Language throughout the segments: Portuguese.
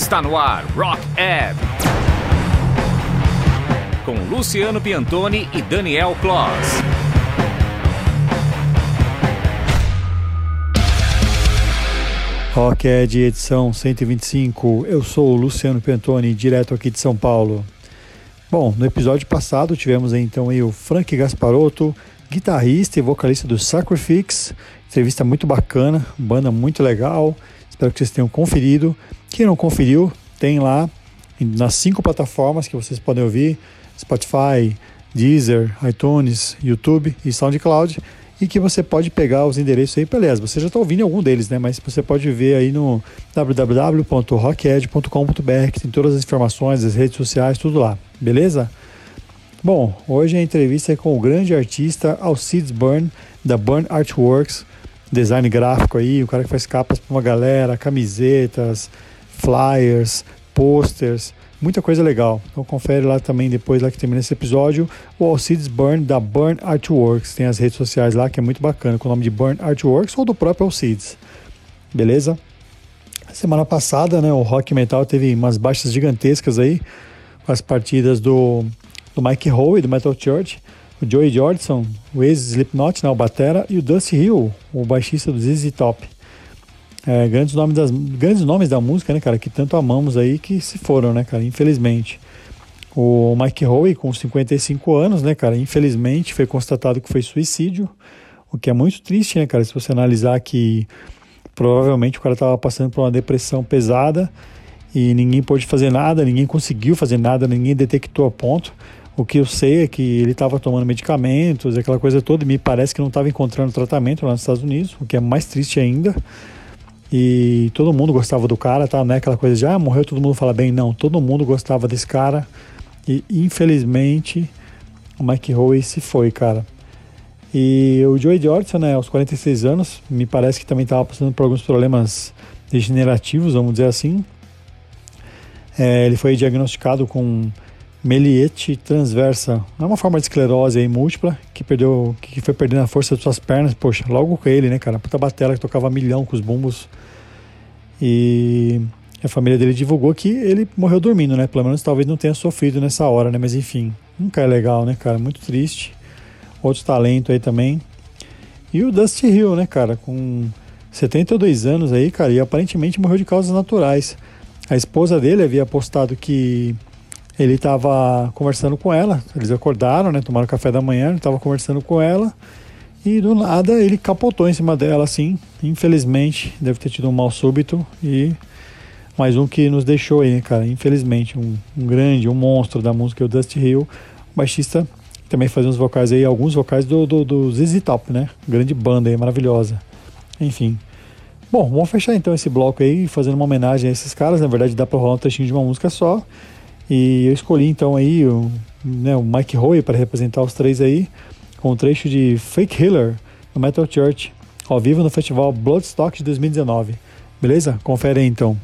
Está no ar Rock Ed. Com Luciano Piantoni e Daniel Kloss. Rock Ed edição 125. Eu sou o Luciano Piantoni, direto aqui de São Paulo. Bom, no episódio passado tivemos então aí o Frank Gasparotto, guitarrista e vocalista do Sacrifix. Entrevista muito bacana, banda muito legal. Espero que vocês tenham conferido. Quem não conferiu, tem lá nas cinco plataformas que vocês podem ouvir: Spotify, Deezer, iTunes, YouTube e SoundCloud. E que você pode pegar os endereços aí, beleza, você já está ouvindo algum deles, né? Mas você pode ver aí no www.rocked.com.br que tem todas as informações, as redes sociais, tudo lá, beleza? Bom, hoje a entrevista é com o grande artista Alcides Burn, da Burn Artworks, design gráfico aí, o cara que faz capas para uma galera, camisetas, flyers, posters, muita coisa legal. Então confere lá também depois lá que termina esse episódio, o Alcides Burn da Burn Artworks, tem as redes sociais lá que é muito bacana, com o nome de Burn Artworks ou do próprio Alcides. Beleza? Semana passada, né, o Rock Metal teve umas baixas gigantescas aí, com as partidas do do Mike Howe, do Metal Church, o Joey Jordison, o ex-Slipknot, né, o batera, e o Dusty Hill, o baixista do ZZ Top. É, grandes, nomes das, grandes nomes da música, né, cara, que tanto amamos aí, que se foram, né, cara, infelizmente. O Mike Howe, com 55 anos, né, cara, infelizmente foi constatado que foi suicídio, o que é muito triste, né, cara, se você analisar que provavelmente o cara estava passando por uma depressão pesada e ninguém pôde fazer nada, ninguém conseguiu fazer nada, ninguém detectou a ponto. O que eu sei é que ele estava tomando medicamentos, aquela coisa toda, e me parece que não estava encontrando tratamento lá nos Estados Unidos, o que é mais triste ainda. E todo mundo gostava do cara, tá? Não é aquela coisa de, ah, morreu, todo mundo fala bem. Não, todo mundo gostava desse cara. E infelizmente o Mike Howe se foi, cara. E o Joey Jordison, né, aos 46 anos, me parece que também estava passando por alguns problemas degenerativos, vamos dizer assim. É, ele foi diagnosticado com meliete transversa. É uma forma de esclerose aí múltipla que perdeu, que foi perdendo a força das suas pernas. Poxa, logo com ele, né, cara? Puta batela que tocava milhão com os bumbos. E a família dele divulgou que ele morreu dormindo, né? Pelo menos talvez não tenha sofrido nessa hora, né? Mas enfim, nunca é legal, né, cara? Muito triste. Outro talento aí também. E o Dusty Hill, né, cara? Com 72 anos aí, cara, e aparentemente morreu de causas naturais. A esposa dele havia postado que ele estava conversando com ela, eles acordaram, né, tomaram café da manhã, estava conversando com ela e do nada ele capotou em cima dela, assim. Infelizmente, deve ter tido um mal súbito e mais um que nos deixou aí, cara? Infelizmente, um, um grande, um monstro da música, o Dusty Hill, baixista também fazia uns vocais aí, alguns vocais do, do, do ZZ Top, né? Grande banda aí, maravilhosa. Enfim. Bom, vamos fechar então esse bloco aí, fazendo uma homenagem a esses caras. Na verdade, dá pra rolar um trechinho de uma música só. E eu escolhi então aí o, né, o Mike Howe para representar os três aí, com um trecho de Fake Healer no Metal Church, ao vivo no festival Bloodstock de 2019. Beleza? Confere aí então.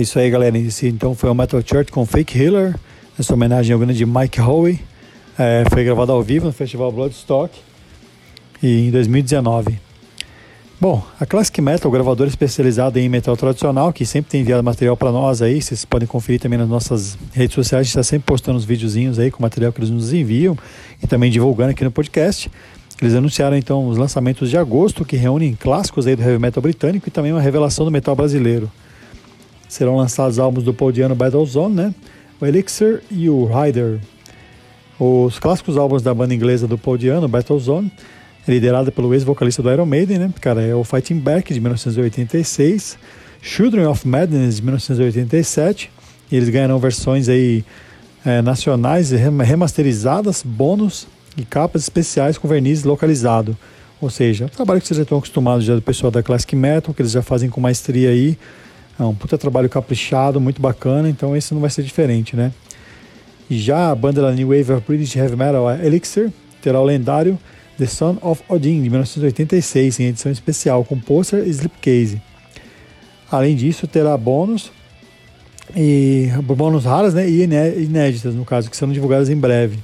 É isso aí, galera. Esse então foi o Metal Church com Fake Healer, essa homenagem ao grande Mike Howe. É, foi gravado ao vivo no Festival Bloodstock e em 2019. Bom, a Classic Metal, gravadora especializada em metal tradicional, que sempre tem enviado material para nós aí, vocês podem conferir também nas nossas redes sociais, a gente está sempre postando os videozinhos aí com material que eles nos enviam e também divulgando aqui no podcast. Eles anunciaram então os lançamentos de agosto, que reúnem clássicos aí do heavy metal britânico e também uma revelação do metal brasileiro. Serão lançados álbuns do Paudiano Battlezone, né? O Elixir e o Rider. Os clássicos álbuns da banda inglesa do Paudiano, Battlezone, liderada pelo ex-vocalista do Iron Maiden, né? Cara, é o Fighting Back de 1986, Children of Madness de 1987. E eles ganharão versões aí é, nacionais remasterizadas, bônus e capas especiais com verniz localizado. Ou seja, trabalho que vocês já estão acostumados já do pessoal da Classic Metal, que eles já fazem com maestria aí. É um puta trabalho caprichado, muito bacana, então esse não vai ser diferente, né? Já a banda da New Wave of British Heavy Metal, a Elixir, terá o lendário The Son of Odin, de 1986, em edição especial, com pôster e slipcase. Além disso, terá bônus e bônus raras né, e inéditas, no caso, que serão divulgadas em breve.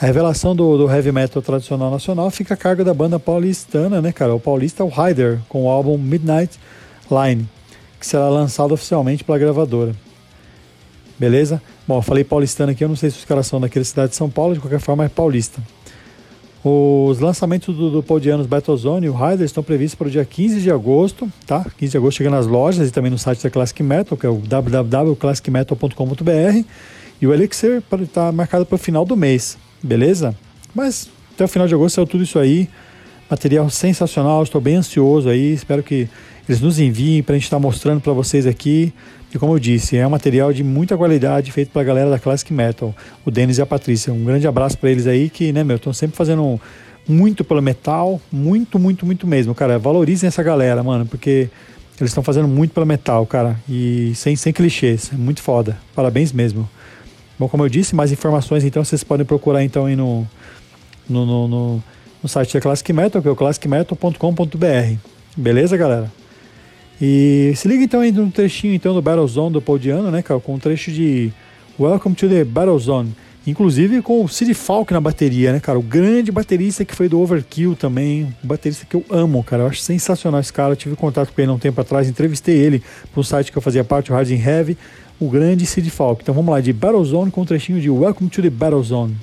A revelação do, do, heavy metal tradicional nacional fica a cargo da banda paulistana, né, cara? O paulista, o Hyder, com o álbum Midnight Line, que será lançado oficialmente pela gravadora. Beleza? Bom, eu falei paulistana aqui, eu não sei se os caras são daquela cidade de São Paulo, de qualquer forma é paulista. Os lançamentos do, do Paudianos Battlezone e o Rider estão previstos para o dia 15 de agosto, tá? 15 de agosto chega nas lojas e também no site da Classic Metal, que é o www.classicmetal.com.br. E o Elixir está marcado para o final do mês, beleza? Mas até o final de agosto saiu tudo isso aí. Material sensacional, estou bem ansioso aí. Espero que eles nos enviem para a gente estar tá mostrando para vocês aqui. E como eu disse, é um material de muita qualidade feito pela galera da Classic Metal, o Denis e a Patrícia. Um grande abraço para eles aí que, né, meu, estão sempre fazendo muito pelo metal, muito, muito, muito mesmo, cara. Valorizem essa galera, mano, porque eles estão fazendo muito pelo metal, cara. E sem, sem clichês, é muito foda. Parabéns mesmo. Bom, como eu disse, mais informações então vocês podem procurar então aí no, no, no, no, no site da Classic Metal, que é o classicmetal.com.br. Beleza, galera? E se liga então aí no trechinho então do Battlezone do Paudiano, né, cara, com um trecho de Welcome to the Battlezone. Inclusive com o Sid Falk na bateria, né, cara? O grande baterista que foi do Overkill também. Um baterista que eu amo, cara. Eu acho sensacional esse cara. Eu tive contato com ele há um tempo atrás, entrevistei ele para um site que eu fazia parte, o Hard Heavy. O grande Sid Falk. Então vamos lá, de Battlezone com um trechinho de Welcome to the Battlezone.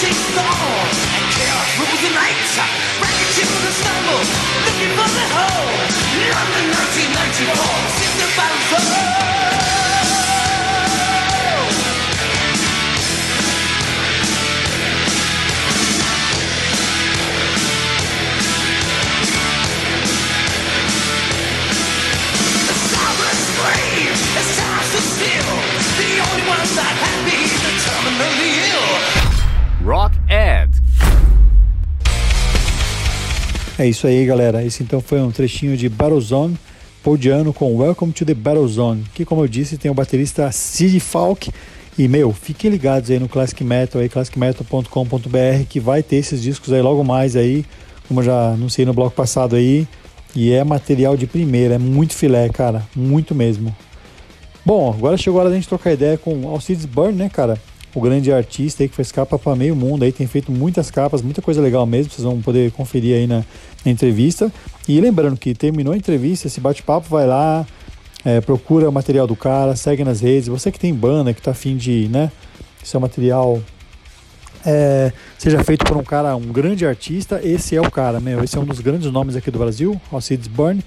chase the hole And chaos rules the night Racket children stumble. Looking for the hole. London 1994 Sing the battle É isso aí, galera. Esse então foi um trechinho de Battlezone Paudiano com Welcome to the Battlezone, que como eu disse tem o baterista Sid Falk. E, meu, fiquem ligados aí no Classic Metal, aí, classicmetal.com.br, que vai ter esses discos aí logo mais aí, como eu já anunciei no bloco passado aí. E é material de primeira, é muito filé, cara, muito mesmo. Bom, agora chegou a hora da gente trocar ideia com Alcides Burn, né, cara? O grande artista aí que fez capa para meio mundo aí, tem feito muitas capas, muita coisa legal mesmo, vocês vão poder conferir aí na, na entrevista. E lembrando que terminou a entrevista, esse bate-papo, vai lá, é, procura o material do cara, segue nas redes. Você que tem banda, que tá afim de, né, seu material é, seja feito por um cara, um grande artista, esse é o cara, meu. Esse é um dos grandes nomes aqui do Brasil, Alcides Burn.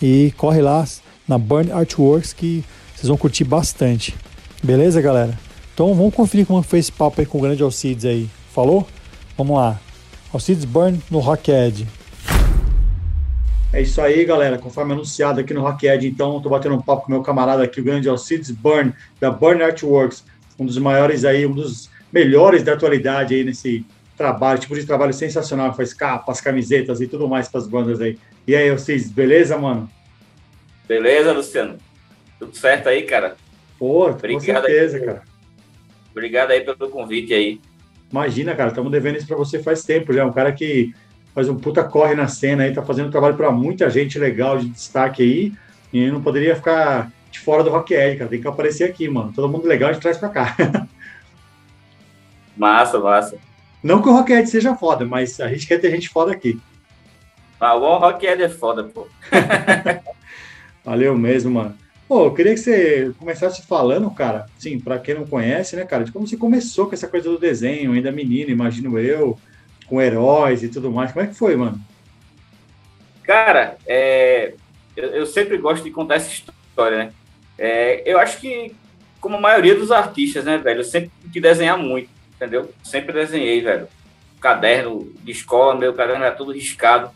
E corre lá na Burn Artworks que vocês vão curtir bastante. Beleza, galera? Então vamos conferir como foi esse papo aí com o grande Alcides aí. Falou? Vamos lá. Alcides Burn no Rockhead. É isso aí, galera. Conforme anunciado aqui no Rockhead, então, estou batendo um papo com meu camarada aqui, o grande Alcides Burn, da Burn Artworks, um dos maiores aí, um dos melhores da atualidade aí nesse trabalho, tipo de trabalho sensacional, faz capas, camisetas e tudo mais para as bandas aí. E aí, vocês, beleza, mano? Beleza, Luciano? Tudo certo aí, cara? Pô, Obrigado com certeza, aí, cara. Obrigado aí pelo convite aí. Imagina, cara, estamos devendo isso para você faz tempo já. Um cara que faz um puta corre na cena aí, tá fazendo trabalho para muita gente legal de destaque aí. E não poderia ficar de fora do Rock Ed, cara. Tem que aparecer aqui, mano. Todo mundo legal, a gente traz pra cá. massa, massa. Não que o Rock Ed seja foda, mas a gente quer ter gente foda aqui. Ah, o Rock Ed é foda, pô. Valeu mesmo, mano. Pô, eu queria que você começasse falando, cara, sim, para quem não conhece, né, cara, de como você começou com essa coisa do desenho, ainda menino, imagino eu, com heróis e tudo mais. Como é que foi, mano? Cara, é, eu, eu, sempre gosto de contar essa história, né? É, eu acho que, como a maioria dos artistas, né, velho, eu sempre que desenhar muito, entendeu? Sempre desenhei, velho. Caderno de escola, meu caderno era todo riscado.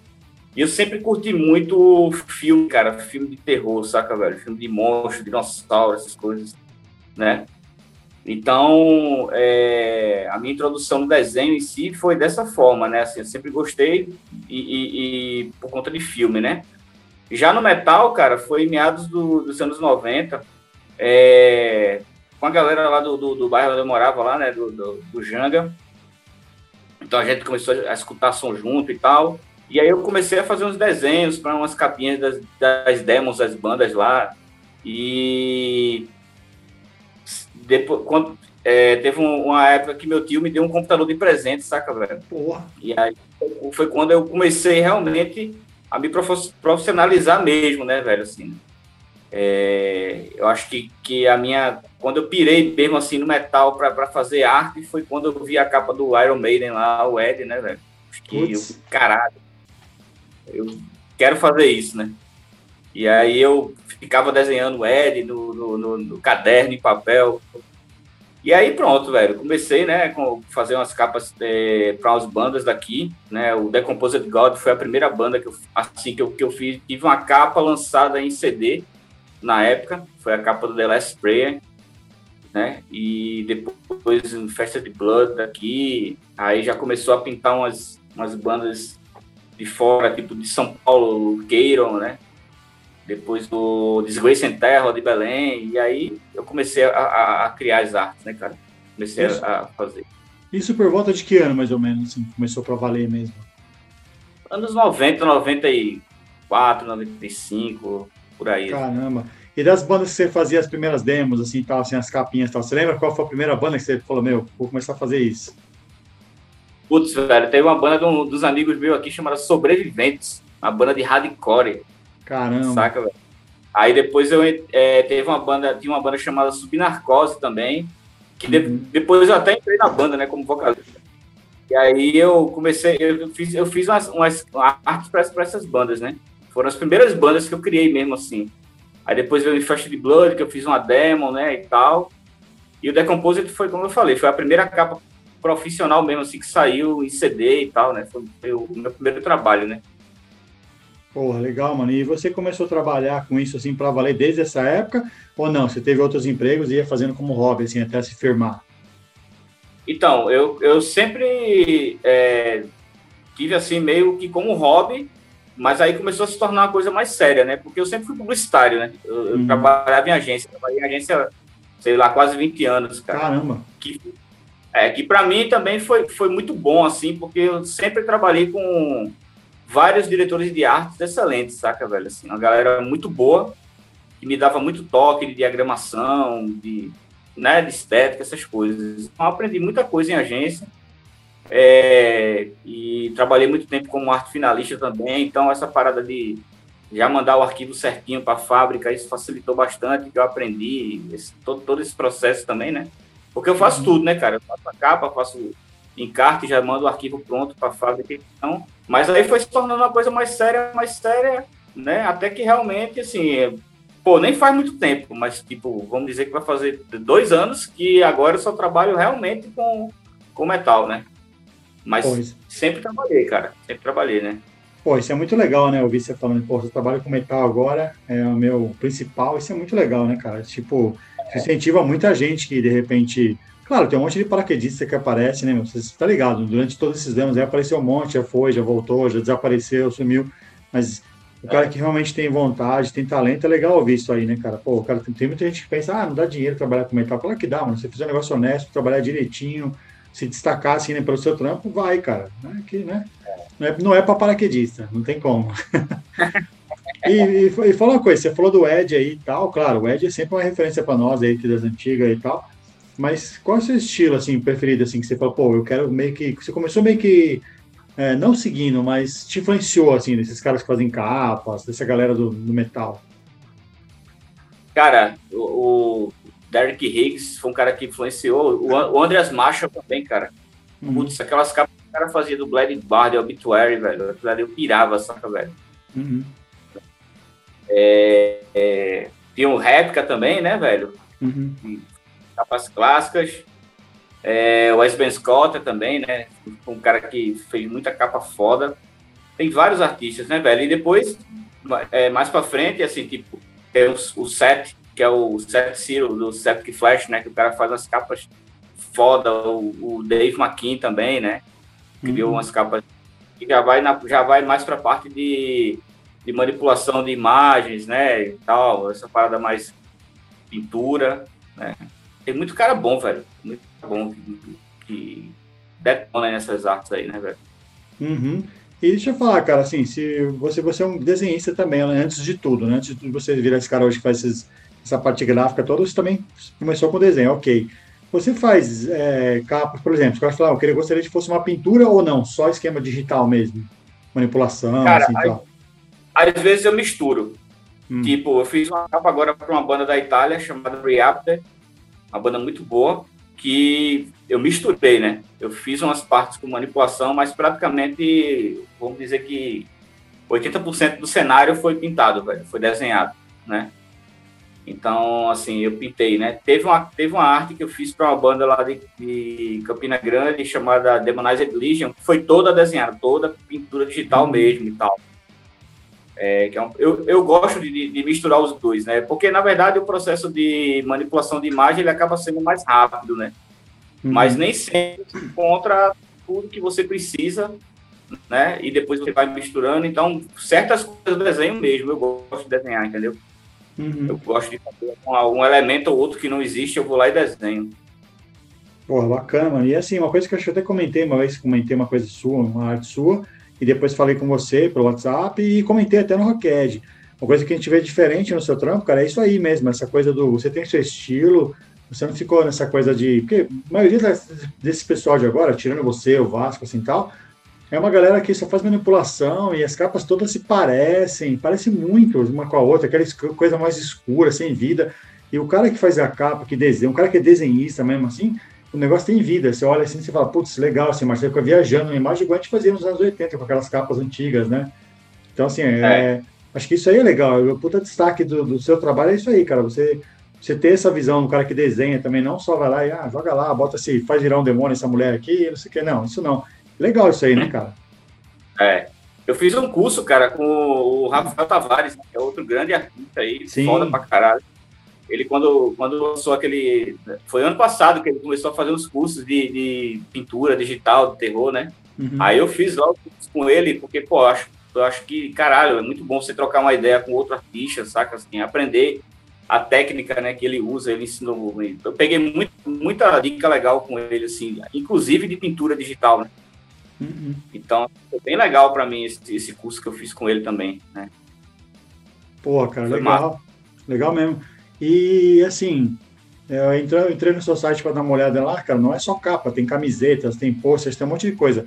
E eu sempre curti muito filme, cara, filme de terror, saca, velho? Filme de monstro, dinossauro, essas coisas, né? Então, é, a minha introdução no desenho em si foi dessa forma, né? Assim, eu sempre gostei e, e, e por conta de filme, né? Já no metal, cara, foi em meados do, dos anos 90, é, com a galera lá do, do, do, bairro onde eu morava lá, né? Do, do, do Janga. Então a gente começou a escutar som junto e tal. E aí eu comecei a fazer uns desenhos para umas capinhas das, das demos das bandas lá. E depois, quando, é, teve uma época que meu tio me deu um computador de presente, saca, velho? Porra. E aí foi quando eu comecei realmente a me profissionalizar mesmo, né, velho? Assim, é, eu acho que, que a minha. Quando eu pirei mesmo assim no metal para fazer arte, foi quando eu vi a capa do Iron Maiden lá, o Ed, né, velho? Acho que eu, caralho eu quero fazer isso, né? E aí eu ficava desenhando Ed no, no, no, no caderno, em papel. E aí pronto, velho. Comecei, né, com fazer umas capas é, para umas bandas daqui, né? O Decomposed God foi a primeira banda que eu, assim que eu, que eu fiz. Tive uma capa lançada em CD na época, foi a capa do The Last Prayer, né? E depois Festa de Blood daqui, aí já começou a pintar umas, umas bandas de fora, tipo de São Paulo, Queiron, né? Depois do Disgrace em Terra de Belém, e aí eu comecei a, a, a criar as artes, né, cara? Comecei a, a, fazer. Isso por volta de que ano, mais ou menos, assim, começou para valer mesmo? Anos 90, 94, 95, por aí. Caramba. E das bandas que você fazia as primeiras demos, assim, tal, assim, as capinhas tal, você lembra qual foi a primeira banda que você falou, meu, vou começar a fazer isso? Putz, velho, teve uma banda de um, dos amigos meus aqui chamada Sobreviventes, uma banda de hardcore. Caramba. Saca, velho? Aí depois eu é, teve uma banda, tinha uma banda chamada Subnarcose também, que de, uhum. depois eu até entrei na banda, né, como vocalista. E aí eu comecei, eu fiz, eu fiz umas, umas artes para essas bandas, né? Foram as primeiras bandas que eu criei mesmo assim. Aí depois veio o Fast de Blood, que eu fiz uma demo, né, e tal. E o Decomposed foi, como eu falei, foi a primeira capa profissional mesmo, assim, que saiu em CD e tal, né? Foi, o meu primeiro trabalho, né? Porra, legal, mano. E você começou a trabalhar com isso, assim, para valer desde essa época? Ou não? Você teve outros empregos e ia fazendo como hobby, assim, até se firmar? Então, eu, eu sempre é, tive, assim, meio que como hobby, mas aí começou a se tornar uma coisa mais séria, né? Porque eu sempre fui publicitário, né? Eu, eu uhum. trabalhava em agência, trabalhei em agência, sei lá, quase 20 anos, cara. Caramba! Que é, que para mim também foi, foi muito bom, assim, porque eu sempre trabalhei com vários diretores de artes excelentes, saca, velho? Assim, uma galera muito boa, que me dava muito toque de diagramação, de, né, de estética, essas coisas. Então, aprendi muita coisa em agência. É, e trabalhei muito tempo como arte finalista também, então essa parada de já mandar o arquivo certinho para a fábrica, isso facilitou bastante, que eu aprendi esse, todo, todo esse processo também, né? Porque eu faço uhum. tudo, né, cara? Eu faço a capa, faço encarte, já mando o arquivo pronto para a fábrica. Então, mas aí foi se tornando uma coisa mais séria, mais séria, né? Até que realmente, assim, pô, nem faz muito tempo, mas, tipo, vamos dizer que vai fazer dois anos que agora eu só trabalho realmente com, com metal, né? Mas pois. sempre trabalhei, cara. Sempre trabalhei, né? Pô, isso é muito legal, né? Ouvir você falando, pô, eu trabalho com metal agora, é o meu principal. Isso é muito legal, né, cara? Tipo, incentiva muita gente que, de repente, Claro, tem um monte de paraquedista que aparece, né? Você está ligado? Durante todos esses anos aí apareceu um monte, já foi, já voltou, já desapareceu, sumiu. Mas o cara que realmente tem vontade, tem talento, é legal ouvir isso aí, né, cara? Pô, cara, tem, muita gente que pensa, ah, não dá dinheiro trabalhar com metal. Claro que dá, mano. Se você fizer um negócio honesto, trabalhar direitinho, se destacar assim, né, pelo seu trampo, vai, cara. Né? Que, né? Não é, não é para paraquedista, não tem como. e, e, e fala uma coisa, você falou do Ed aí e tal, claro, o Ed é sempre uma referência para nós aí, das antigas e tal. Mas qual é o seu estilo, assim, preferido, assim, que você fala, pô, eu quero meio que... Você começou meio que, é, não seguindo, mas te influenciou, assim, desses caras que fazem capas, dessa galera do, do metal? Cara, o, o Derek Higgs foi um cara que influenciou, o, o Andreas Marshall também, cara. Uhum. Putz, aquelas capas que o cara fazia do Blade Bard, Obituary, velho, aquilo ali eu pirava, saca, velho? Uhum. É, é, tinha o Réplica também, né, velho? Uhum capas clássicas. É, o Wes Ben Scott também, né? Um cara que fez muita capa foda. Tem vários artistas, né, velho? E depois, é, mais pra frente, assim, tipo, tem o, o Seth, que é o Seth Ciro, do Septic Flash, né? Que o cara faz umas capas foda. O, o Dave McKean também, né? Criou uhum. umas capas que já vai, na, já vai mais pra parte de, de manipulação de imagens, né? E tal, essa parada mais pintura, né? Tem muito cara bom, velho. Muito bom que, que detona nessas artes aí, né, velho? Uhum. E deixa eu falar, cara, assim, se você, você é um desenhista também, né, antes de tudo, né? Antes de você virar esse cara hoje que faz esses, essa parte gráfica toda, você também começou com desenho, ok. Você faz é, capas, por exemplo, os caras falam, ah, eu queria, gostaria que fosse uma pintura ou não, só esquema digital mesmo? Manipulação, cara, assim, aí, tal. Às vezes eu misturo. Hum. Tipo, eu fiz uma capa agora para uma banda da Itália chamada Reapter, uma banda muito boa, que eu misturei, né? Eu fiz umas partes com manipulação, mas praticamente, vamos dizer que 80% do cenário foi pintado, velho, foi desenhado, né? Então, assim, eu pintei, né? Teve uma, teve uma arte que eu fiz para uma banda lá de, de, Campina Grande chamada Demonized Legion, que foi toda desenhada, toda pintura digital uhum. mesmo e tal. É, que é um, eu, eu gosto de, de, misturar os dois, né? Porque, na verdade, o processo de manipulação de imagem ele acaba sendo mais rápido, né? Uhum. Mas nem sempre encontra tudo que você precisa, né? E depois você vai misturando. Então, certas coisas eu desenho mesmo. Eu gosto de desenhar, entendeu? Uhum. Eu gosto de fazer um, um elemento ou outro que não existe, eu vou lá e desenho. Porra, bacana, mano. E assim, uma coisa que eu acho que eu até comentei uma vez, comentei uma coisa sua, uma arte sua, e depois falei com você pelo WhatsApp e comentei até no Rocked. Uma coisa que a gente vê diferente no seu trampo, cara, é isso aí mesmo, essa coisa do você tem seu estilo, você não ficou nessa coisa de. Porque a maioria desse pessoal de agora, tirando você, o Vasco, assim tal, é uma galera que só faz manipulação e as capas todas se parecem, parecem muito uma com a outra, aquela coisa mais escura, sem vida. E o cara que faz a capa, que desenha, um cara que é desenhista mesmo assim, o negócio tem vida. Você olha assim e fala, putz, legal, assim, mas você fica viajando na imagem igual a gente fazia nos anos 80, com aquelas capas antigas, né? Então, assim, é, é. acho que isso aí é legal. O puta destaque do, do, seu trabalho é isso aí, cara. Você, você ter essa visão do cara que desenha também, não só vai lá e, ah, joga lá, bota assim, faz virar um demônio essa mulher aqui, não sei o que. Não, isso não. Legal isso aí, né, cara? É. Eu fiz um curso, cara, com o Rafael Tavares, que é outro grande artista aí, Sim. foda pra caralho ele quando, quando lançou aquele. Foi ano passado que ele começou a fazer uns cursos de, de pintura digital, de terror, né? Uhum. Aí eu fiz logo com ele, porque, pô, eu acho, eu acho que, caralho, é muito bom você trocar uma ideia com outro artista, saca? Assim, aprender a técnica né, que ele usa, ele ensinou. Eu peguei muito, muita dica legal com ele, assim, inclusive de pintura digital, né? Uhum. Então, foi bem legal para mim esse, esse curso que eu fiz com ele também, né? Pô, cara, foi legal. Massa. Legal mesmo. E assim, eu entrei, entrei no seu site para dar uma olhada lá, cara, não é só capa, tem camisetas, tem posters, tem um monte de coisa.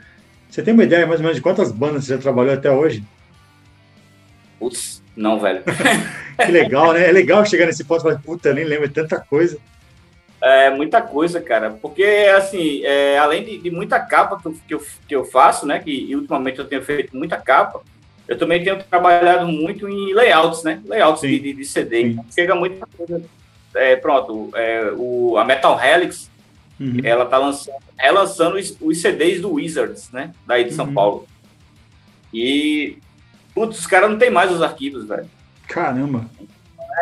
Você tem uma ideia mais ou menos de quantas bandas você já trabalhou até hoje? Putz, não, velho. que legal, né? É legal chegar nesse ponto e falar, puta, nem lembro, é tanta coisa. É, muita coisa, cara. Porque, assim, é, além de, de, muita capa que eu, que eu, que, eu, faço, né? Que ultimamente eu tenho feito muita capa, eu também tenho trabalhado muito em layouts, né? Layouts de, de, de, CD. Então, chega muita coisa. É, pronto, é, o, a Metal Helix, uhum. ela tá lançando, relançando os, os, CDs do Wizards, né? Daí de São uhum. Paulo. E, putz, os caras não tem mais os arquivos, velho. Caramba!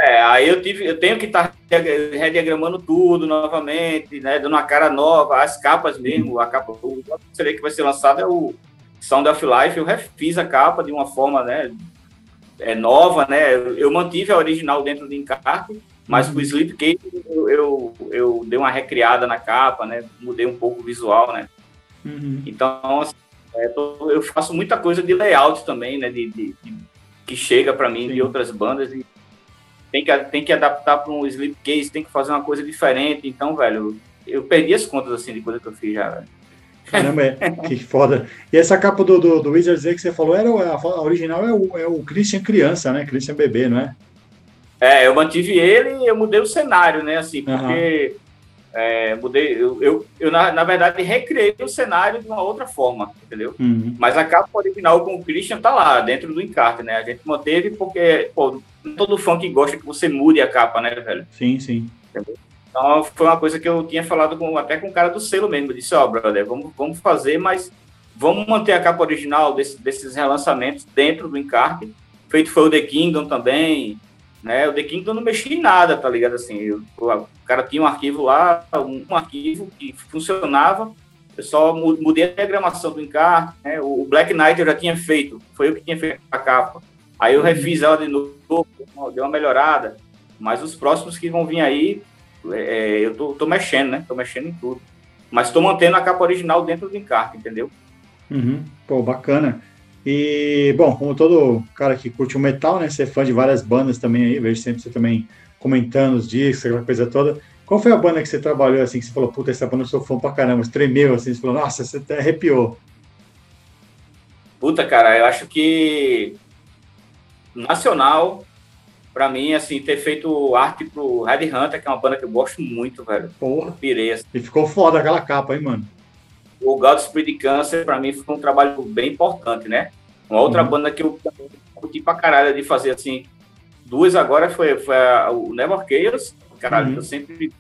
É, aí eu tive, eu tenho que estar tá rediagramando tudo novamente, né? Dando uma cara nova, as capas mesmo, a capa, o CD que vai ser lançado é o Sound of Life, eu refiz a capa de uma forma, né? É nova, né? Eu, mantive a original dentro do encarte, mas uhum. o Slipcase eu, eu, eu, dei uma recriada na capa, né? Mudei um pouco o visual, né? Uhum. Então, assim, é, eu faço muita coisa de layout também, né? De, de, de que chega para mim Sim. de outras bandas e tem que, tem que adaptar para um slipcase, tem que fazer uma coisa diferente. Então, velho, eu perdi as contas assim de coisa que eu fiz já, velho. Caramba, é, que foda. E essa capa do, do, do Wizards aí que você falou, era, a, a original é o, é o Christian criança, né? Christian bebê, não é? É, eu mantive ele e eu mudei o cenário, né? Assim, porque uhum. é, mudei, eu, eu, eu, na, na verdade recriei o cenário de uma outra forma, entendeu? Uhum. Mas a capa original com o Christian tá lá, dentro do encarte, né? A gente manteve porque, pô, todo fã que gosta que você mude a capa, né, velho? Sim, sim. Entendeu? Então foi uma coisa que eu tinha falado com, até com o cara do selo mesmo. Eu disse, ó, oh, brother, vamos, vamos fazer, mas vamos manter a capa original desse, desses relançamentos dentro do encarte. Feito foi o The Kingdom também, né? O The Kingdom não mexi em nada, tá ligado? Assim, eu, o cara tinha um arquivo lá, um, um, arquivo que funcionava, eu só mudei a diagramação do encarte, né? O Black Knight eu já tinha feito, foi eu que tinha feito a capa. Aí eu refiz ela de novo, deu uma melhorada. Mas os próximos que vão vir aí, é, eu tô, tô, mexendo, né? Tô mexendo em tudo. Mas tô mantendo a capa original dentro do encarte, entendeu? Uhum. Pô, bacana. E, bom, como todo cara que curte o metal, né? Você é fã de várias bandas também aí, vejo sempre você também comentando os discos, aquela coisa toda. Qual foi a banda que você trabalhou assim, que você falou, puta, essa banda eu sou fã pra caramba, você tremeu assim, você falou, nossa, você até arrepiou. Puta, cara, eu acho que nacional, para mim, assim, ter feito arte pro Red Hunter, que é uma banda que eu gosto muito, velho. Porra. Pirei, assim. E ficou foda aquela capa, hein, mano? O Godspeed Cancer, para mim, foi um trabalho bem importante, né? Uma outra uhum. banda que eu curti pra caralho de fazer, assim, duas agora foi, foi a, o Never Chaos, caralho, uhum. eu sempre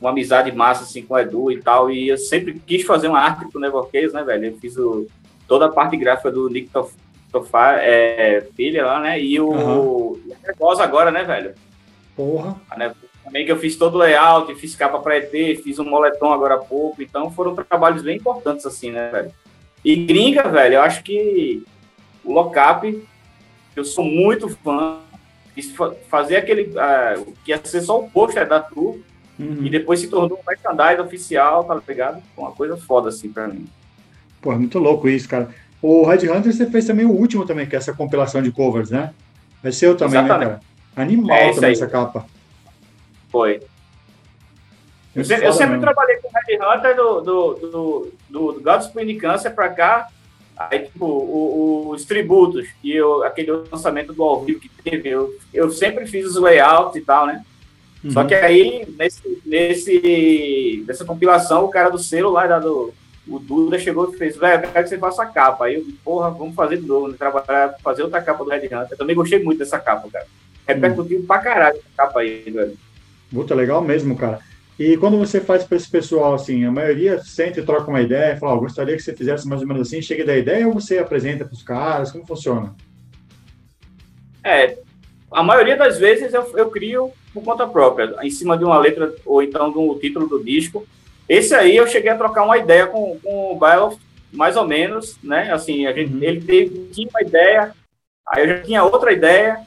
uma amizade massa, assim, com o Edu e tal, e eu sempre quis fazer uma arte pro Never Chaos, né, velho? Eu fiz o, toda a parte gráfica do Nick Toff Sofá, é, filha lá, né? E o uhum. Nervosa agora, né, velho? Porra. também que eu fiz todo o layout, fiz capa para ET, fiz um moletom agora há pouco, então foram trabalhos bem importantes, assim, né, velho? E gringa, velho, eu acho que o Lockup, eu sou muito fã, fazer aquele, uh, que ia ser só o pôster da tour, uhum. e depois se tornou um merchandise oficial, tá ligado? Uma coisa foda, assim, pra mim. Pô, é muito louco isso, cara. O Red Hunter você fez também o último também, que é essa compilação de covers, né? Vai ser eu também, né, Exatamente. né, cara? Animal é também aí. essa capa. Foi. Eu, sempre, eu sempre trabalhei com o Red Hunter do, do, do, do, do Godspeed Cancer pra cá. Aí, tipo, o, os tributos e eu, aquele lançamento do ao vivo que teve, eu, eu sempre fiz os layouts e tal, né? Uhum. Só que aí, nesse, nesse, nessa compilação, o cara do selo lá da, do, o Duda chegou e fez, velho, eu quero que você faça a capa. Aí eu, porra, vamos fazer de novo, né? trabalhar, fazer outra capa do Red Hunter. Eu também gostei muito dessa capa, cara. Repercutiu hum. pra caralho essa capa aí, velho. Muito legal mesmo, cara. E quando você faz para esse pessoal, assim, a maioria sente e troca uma ideia, fala, oh, gostaria que você fizesse mais ou menos assim, chega da ideia ou você apresenta para os caras? Como funciona? É, a maioria das vezes eu, eu crio por conta própria, em cima de uma letra ou então do título do disco, esse aí eu cheguei a trocar uma ideia com, com o Bailoff, mais ou menos, né? Assim, a gente, uhum. ele teve, tinha uma ideia, aí eu já tinha outra ideia,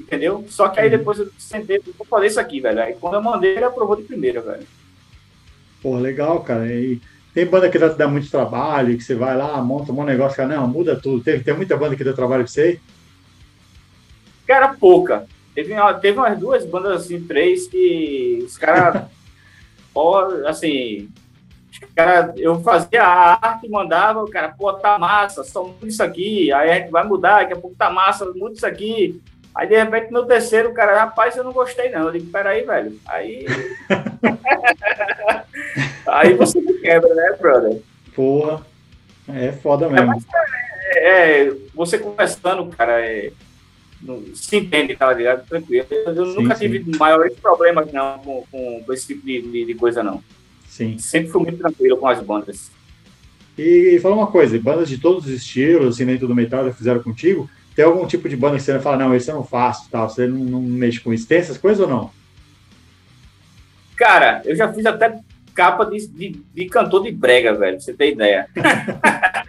entendeu? Só que aí uhum. depois eu sentei, vou fazer isso aqui, velho. Aí quando eu mandei, ele aprovou de primeira, velho. Pô, legal, cara. E tem banda que dá, dá muito trabalho, que você vai lá, monta um negócio, cara, não, muda tudo. Tem, tem muita banda que deu trabalho pra você? Cara, pouca. Teve, teve umas duas bandas, assim, três, que os caras assim, cara, eu fazia a arte, mandava, o cara, pô, tá massa, só muda isso aqui, aí a gente vai mudar, daqui a pouco tá massa, muda isso aqui. Aí, de repente, no terceiro, o cara, rapaz, eu não gostei, não. Eu digo, peraí, velho. Aí. aí você me quebra, né, brother? Porra. É foda mesmo. É, é, você conversando, cara, é, se entende, tá ligado? Tranquilo. Eu sim, nunca sim. tive maiores problemas não com, com esse tipo de, de, de, coisa, não. Sim. Sempre fui muito tranquilo com as bandas. E, e fala uma coisa, bandas de todos os estilos, assim, dentro do metal, já fizeram contigo. Tem algum tipo de banda que você fala, não, esse eu não faço, tal, você não, não mexe com isso? Tem essas coisas ou não? Cara, eu já fiz até capa de, de, de cantor de brega, velho, pra você ter ideia.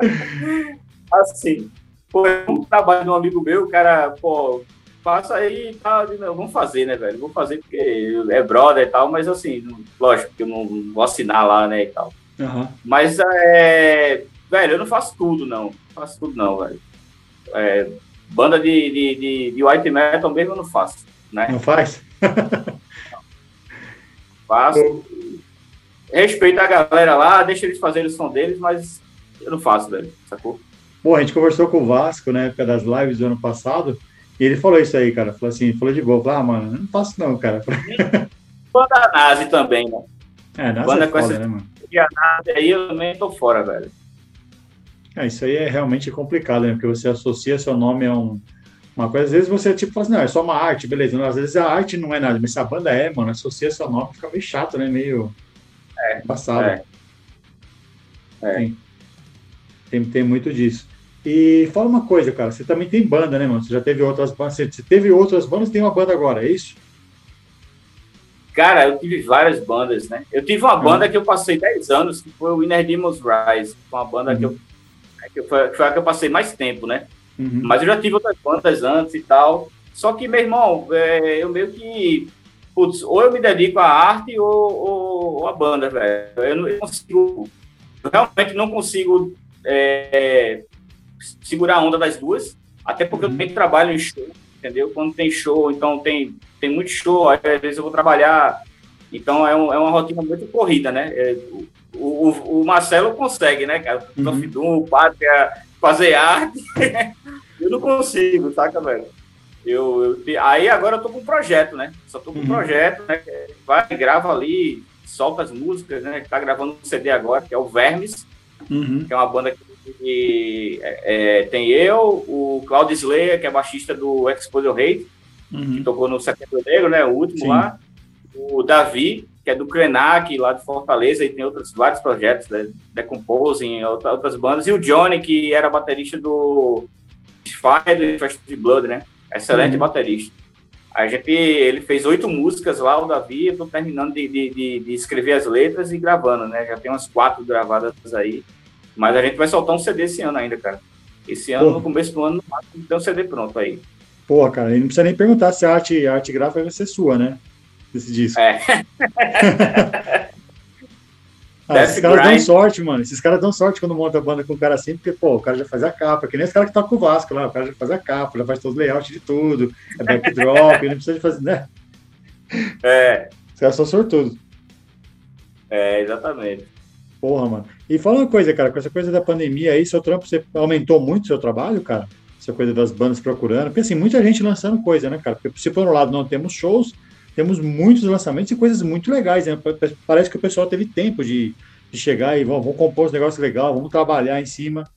assim, foi um trabalho de um amigo meu, o cara, pô, passa aí e tá, tal, vamos fazer, né, velho? Vou fazer porque é brother e tal, mas assim, lógico que eu não vou assinar lá, né, e tal. Uhum. Mas, é, velho, eu não faço tudo, não. Não faço tudo, não, velho. É, banda de, de, de, de, white metal mesmo eu não faço, né? Não faz? faço. Respeito a galera lá, deixa eles fazerem o som deles, mas eu não faço, velho, sacou? Bom, a gente conversou com o Vasco na época das lives do ano passado, e ele falou isso aí, cara. Falou assim, falou de boa. Falou, ah, mano, não faço não, cara. Banda Nazi também, né? É, Nazi Banda é foda, essa... né, mano? E a Nazi aí eu também tô fora, velho. É, isso aí é realmente complicado, né? Porque você associa seu nome a um, uma coisa. Às vezes você tipo fala assim, não, é só uma arte, beleza. Não, às vezes a arte não é nada, mas se a banda é, mano, associa seu nome, fica meio chato, né? Meio é, passado. É. É. Tem, tem, tem muito disso. E fala uma coisa, cara, você também tem banda, né, mano? Você já teve outras bandas, você teve outras bandas, tem uma banda agora, é isso? Cara, eu tive várias bandas, né? Eu tive uma banda uhum. que eu passei 10 anos, que foi o Inner Demons Rise, foi uma banda uhum. que, eu, que foi, foi a que eu passei mais tempo, né? Uhum. Mas eu já tive outras bandas antes e tal. Só que, meu irmão, é, eu meio que. Putz, ou eu me dedico à arte ou, ou, ou à banda, velho. Eu não eu consigo. Eu realmente não consigo é, segurar a onda das duas, até porque uhum. eu também trabalho em show, entendeu? Quando tem show, então tem, tem muito show, às vezes eu vou trabalhar, então é, um, é uma rotina muito corrida, né? É, o, o, o, Marcelo consegue, né, cara? Uhum. O Pátria, fazer arte, eu não consigo, saca, velho? Eu, eu, aí agora eu tô com um projeto, né? Só tô com uhum. um projeto, né? Vai, grava ali, solta as músicas, né? Tá gravando um CD agora, que é o Vermes, uhum. que é uma banda que e, é, é, tem eu, o Claudio Slayer, que é baixista do Exposure Hate, uhum. que tocou no Setembro Negro, né? O último Sim. lá. O Davi, que é do Krenak, lá de Fortaleza, e tem outros vários projetos, né? Decomposing, outras bandas. E o Johnny, que era baterista do Fire do Fast Blood, né? Excelente uhum. baterista. A gente, ele fez oito músicas lá, o Davi, eu tô terminando de, de, de, de escrever as letras e gravando, né? Já tem umas quatro gravadas aí. Mas a gente vai soltar um CD esse ano ainda, cara. Esse ano, Porra. no começo do ano, tem um CD pronto aí. Pô, cara, não precisa nem perguntar se a arte, a arte gráfica vai ser sua, né? Esse disco. É. ah, esses caras dão sorte, mano. Esses caras dão sorte quando monta a banda com um cara assim, porque, pô, o cara já faz a capa, que nem os caras que tocam o Vasco lá, o cara já faz a capa, já faz todo o layout de tudo, é backdrop, não precisa de fazer, né? É. Os caras são sortudos. É, exatamente. Porra, mano. E fala uma coisa, cara, com essa coisa da pandemia aí, seu trampo, você aumentou muito seu trabalho, cara? Essa coisa das bandas procurando. Porque assim, muita gente lançando coisa, né, cara? Porque se por um lado não temos shows, temos muitos lançamentos e coisas muito legais, né? Parece que o pessoal teve tempo de, de chegar e vamos, vamos compor um negócio legal, vamos trabalhar em cima.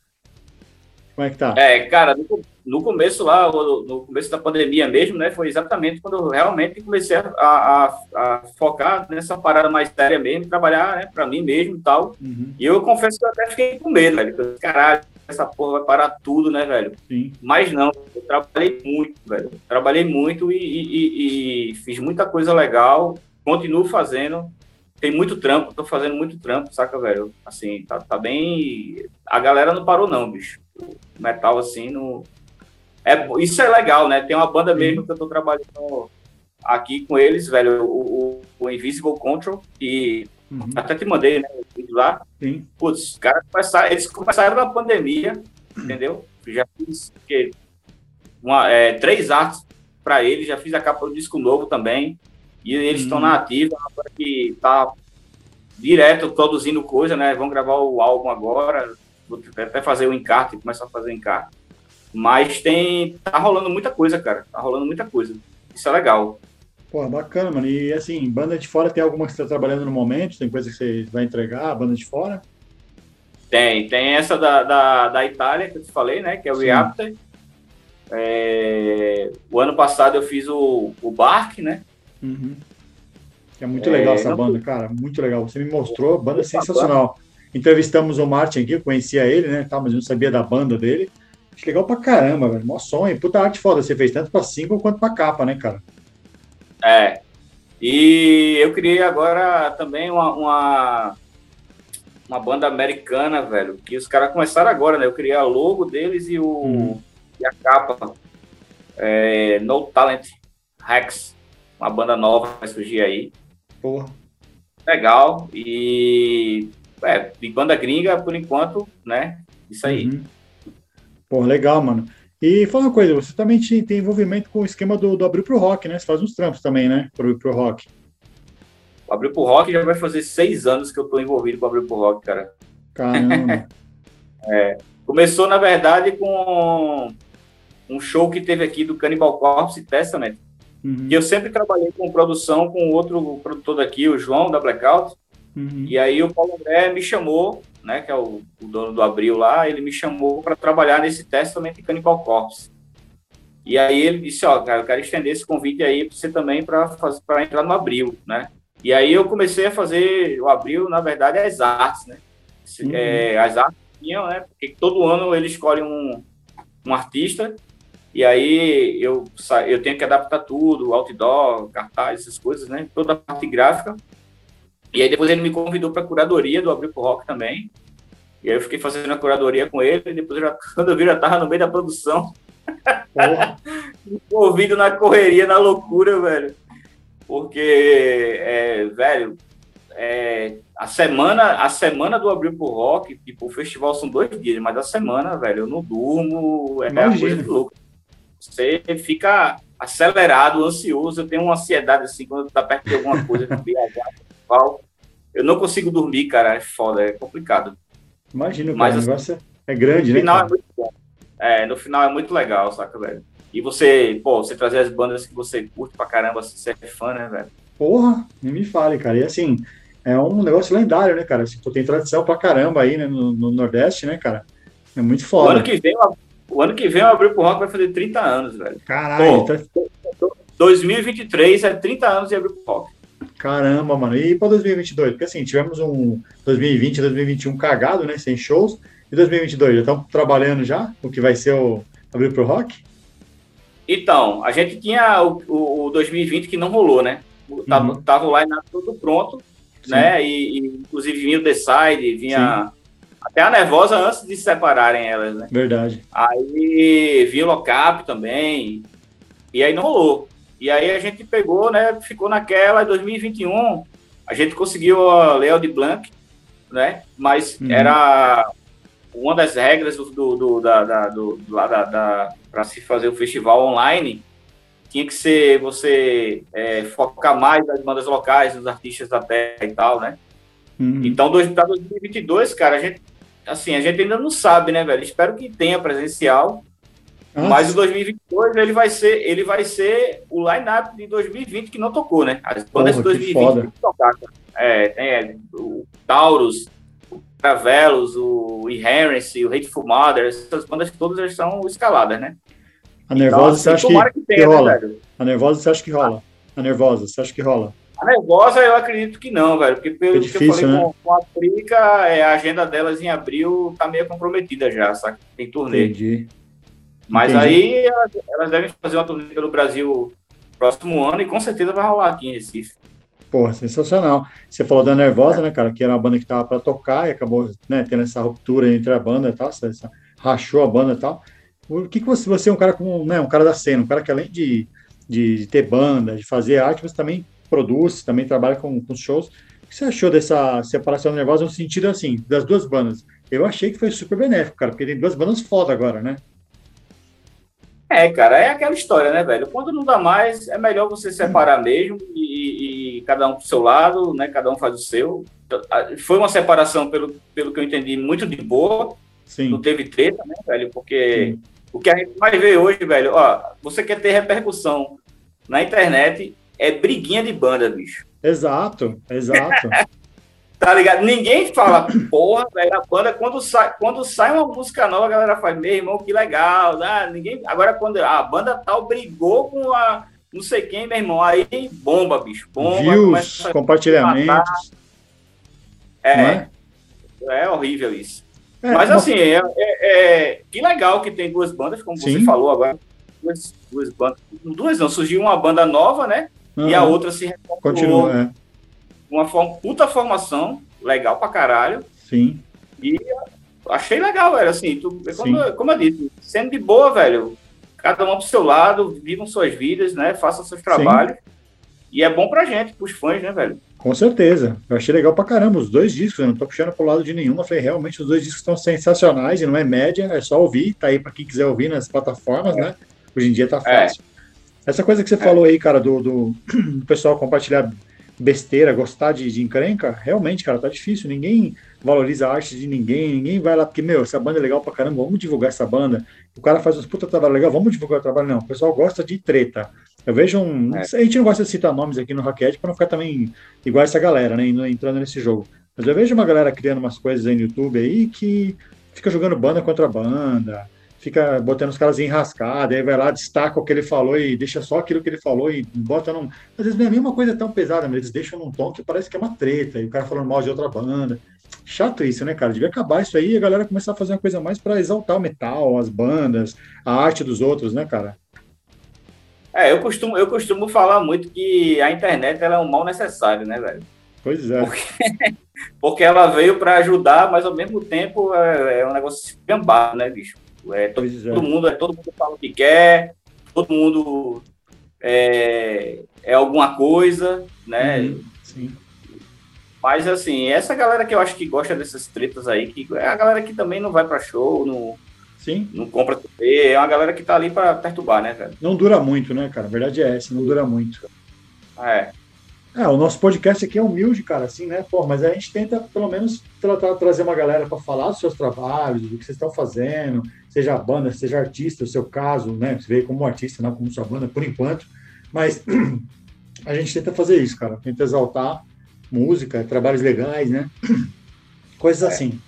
Como é que tá? É, cara, no, no começo lá, no, no, começo da pandemia mesmo, né, foi exatamente quando eu realmente comecei a, a, a focar nessa parada mais séria mesmo, trabalhar, né, pra mim mesmo e tal. Uhum. E eu confesso que eu até fiquei com medo, velho. Caralho, essa porra vai parar tudo, né, velho? Sim. Mas não, eu trabalhei muito, velho. Trabalhei muito e, e, e fiz muita coisa legal, continuo fazendo tem muito trampo, tô fazendo muito trampo, saca, velho? Assim, tá, tá bem. A galera não parou, não, bicho. Metal, assim, no. É, isso é legal, né? Tem uma banda mesmo que eu tô trabalhando aqui com eles, velho, o, o Invisible Control, e uhum. até te mandei, né, lá. Sim. Putz, os caras começaram, eles começaram na pandemia, entendeu? Já fiz que, uma, é, três artes para eles, já fiz a capa do disco novo também. E eles estão na ativa, agora que tá direto produzindo coisa, né? Vão gravar o álbum agora, até fazer o encarte, começar a fazer o encarte. Mas tem. tá rolando muita coisa, cara. Tá rolando muita coisa. Isso é legal. Pô, bacana, mano. E assim, banda de fora tem alguma que você tá trabalhando no momento? Tem coisa que você vai entregar, banda de fora? Tem, tem essa da, da, da Itália que eu te falei, né? Que é o Reaptor. É, o ano passado eu fiz o, o Bark, né? Uhum. É muito legal é, essa não... banda, cara. Muito legal. Você me mostrou, banda sensacional. Entrevistamos o Martin aqui, eu conhecia ele, né? Tá, mas eu não sabia da banda dele. Legal pra caramba, velho. Mó sonho. Puta arte foda. Você fez tanto pra single quanto pra capa, né, cara? É. E eu criei agora também uma, uma, uma banda americana, velho, que os caras começaram agora, né? Eu criei a logo deles e, o, Uhum. e a capa. É, no Talent Rex, uma banda nova vai surgir aí. Porra. Legal. E é, de banda gringa, por enquanto, né? Isso aí. Uhum. Pô, legal, mano. E fala uma coisa, você também te- tem envolvimento com o esquema do, do Abril pro Rock, né? Você faz uns trampos também, né? Pro, pro Rock. O Abril pro Rock já vai fazer seis anos que eu tô envolvido com o Abril pro Rock, cara. Caramba. Começou, na verdade, com um show que teve aqui do Cannibal Corpse Testament. Uhum, E eu sempre trabalhei com produção com outro produtor daqui, o João, da Blackout. Uhum. E aí o Paulo André me chamou, né, que é o, o dono do Abril lá, ele me chamou para trabalhar nesse Testament de Cannibal Corpse. E aí ele disse, ó, cara, eu quero estender esse convite aí para você também para para entrar no Abril, né? E aí eu comecei a fazer o Abril, na verdade, as artes, né? Uhum. é, as artes tinham, né? Porque todo ano ele escolhe um, um artista e aí eu, eu tenho que adaptar tudo, outdoor, cartaz, essas coisas, né? Toda a parte gráfica. E aí depois ele me convidou para a curadoria do Abril pro Rock também. E aí eu fiquei fazendo a curadoria com ele, e depois eu já, quando eu vi, eu já tava no meio da produção, envolvido na correria, na loucura, velho. Porque, é, velho, é, a semana a semana do Abril pro Rock, tipo, o festival são dois dias, mas a semana, velho, eu não durmo, é uma coisa de louco. Você fica acelerado, ansioso, eu tenho uma ansiedade assim, quando tá perto de alguma coisa, de viajar, eu não consigo dormir, cara, é foda, é complicado. Imagina, cara, Mas o assim, negócio é, grande, No né? final é muito bom. É, no final é muito legal, saca, velho? E você, pô, você trazer as bandas que você curte pra caramba, assim, você é fã, né, velho? Porra, nem me fale, cara. E assim, é um negócio lendário, né, cara? Assim, pô, tem tradição pra caramba aí, né, no, no Nordeste, né, cara? É muito O foda. ano que vem, o- o ano que vem o Abril pro Rock vai fazer 30 anos, velho. Caralho, Pô. tá- 2023 é 30 anos de Abril pro Rock. Caramba, mano. E pra 2022? Porque assim, tivemos um 2020 e 2021 cagado, né, sem shows. E 2022, já estão trabalhando já? O que vai ser o Abril pro Rock? Então, a gente tinha o, o- o 2020 que não rolou, né? Tava, Uhum. tava line tudo pronto, Sim. né? E, e, inclusive vinha o The Side, vinha até a Nervosa antes de se separarem elas, né? Verdade. Aí vinha o Lockup também, e aí não rolou. E aí a gente pegou, né? Ficou naquela, em 2021, a gente conseguiu a Leo de Blanc, né? Mas Uhum. era uma das regras do, do, do- da, da, do, lá da, da para se fazer o festival online tinha que ser você é, focar mais nas bandas locais, nos artistas da terra e tal, né? Uhum. Então, dois- pra 2022, cara, a gente, assim, a gente ainda não sabe, né, velho? Espero que tenha presencial, Mas o 2022 ele vai ser, ele vai ser o line-up de 2020 que não tocou, né? As bandas Porra, de que 2020 foda. que tocaram. É, tem é, o Taurus, o Travelos, o Inherence, o Hateful Mother, essas bandas todas já estão escaladas, né? a nervosa, você assim, acha que, tomara que que tenha, né, rola? velho? A nervosa, você acha que rola? A nervosa, você acha que rola? A Nervosa eu acredito que não, velho, porque pelo É que difícil, eu falei né? com, com a Trica, é, a agenda delas em abril tá meio comprometida já, saca? Tem turnê. Entendi. Mas Entendi. aí elas, elas devem fazer uma turnê pelo Brasil próximo ano e com certeza vai rolar aqui em Recife. Porra, sensacional. Você falou da Nervosa, né, cara? Que era uma banda que tava para tocar e acabou, né, tendo essa ruptura entre a banda e tal, essa, essa- rachou a banda e tal. O que que você, você é um cara como, né, um cara da cena, um cara que além de, de, de ter banda, de fazer arte, você também produz, também trabalha com, com shows. O que você achou dessa separação Nervosa no sentido, assim, das duas bandas? Eu achei que foi super benéfico, cara, porque tem duas bandas foda agora, né? É, cara, é aquela história, né, velho? Quando não dá mais, é melhor você separar mesmo e, e- cada um pro seu lado, né? Cada um faz o seu. Foi uma separação, pelo, pelo que eu entendi, muito de boa. Sim. Não teve treta, né, velho? Porque Sim. o que a gente mais vê hoje, velho, ó, você quer ter repercussão na internet, é briguinha de banda, bicho. Exato, exato. Tá ligado? Ninguém fala, porra, velho, a banda, quando sai, quando sai uma música nova, a galera faz, meu irmão, que legal. Ah, ninguém, agora, quando a banda tal brigou com a não sei quem, meu irmão, aí bomba, bicho. Bomba, Views, compartilhamentos, é, é? é horrível isso. É, Mas assim, é, é, é, que legal que tem duas bandas, como Sim. você falou agora. Duas, duas bandas. Duas não, surgiu uma banda nova, né? Uhum. E a outra se Continua, é. Uma forma, puta formação, legal pra caralho. Sim. E achei legal, velho. Assim, tu, como, como eu disse, sendo de boa, velho. Cada um pro seu lado, vivam suas vidas, né? Façam seus trabalhos. Sim. E é bom pra gente, pros fãs, né, velho? Com certeza. Eu achei legal pra caramba os dois discos. Eu não tô puxando pro lado de nenhum. Eu falei, realmente, os dois discos estão sensacionais e não é média, é só ouvir. Tá aí pra quem quiser ouvir nas plataformas, é. né? Hoje em dia tá é. fácil. É. Essa coisa que você é. falou aí, cara, do, do, do pessoal compartilhar besteira, gostar de, de encrenca, realmente, cara, tá difícil. Ninguém valoriza a arte de ninguém, ninguém vai lá, porque, meu, essa banda é legal pra caramba, vamos divulgar essa banda. O cara faz uns puta trabalho legal, vamos divulgar o trabalho. Não, o pessoal gosta de treta. Eu vejo um. É. A gente não gosta de citar nomes aqui no Raquete para não ficar também igual essa galera, né? Entrando nesse jogo. Mas eu vejo uma galera criando umas coisas aí no YouTube aí que fica jogando banda contra banda, fica botando os caras enrascados, aí vai lá, destaca o que ele falou e deixa só aquilo que ele falou e bota num. Às vezes não é nem uma coisa tão pesada, mas eles deixam num tom que parece que é uma treta, e o cara falando mal de outra banda. Chato isso, né, cara? Devia acabar isso aí e a galera começar a fazer uma coisa mais para exaltar o metal, as bandas, a arte dos outros, né, cara? É, eu costumo, eu costumo falar muito que a internet ela é um mal necessário, né, velho? Pois é. Porque, porque ela veio para ajudar, mas ao mesmo tempo é, é um negócio gambado, né, bicho? É, todo, é. todo, mundo, é, todo mundo fala o que quer, todo mundo é, é alguma coisa, né? Uhum, sim. Mas assim, essa galera que eu acho que gosta dessas tretas aí, que é a galera que também não vai para show, não, Sim. Não compra TV, é uma galera que tá ali para perturbar, né, velho? Não dura muito, né, cara? A verdade é essa, não dura muito. É. É, o nosso podcast aqui é humilde, cara, assim, né? Pô, mas a gente tenta, pelo menos, tratar, trazer uma galera para falar dos seus trabalhos, do que vocês estão fazendo, seja a banda, seja artista, o seu caso, né? Você veio como artista, não como sua banda, por enquanto. Mas a gente tenta fazer isso, cara. Tenta exaltar música, trabalhos legais, né? Coisas é. assim.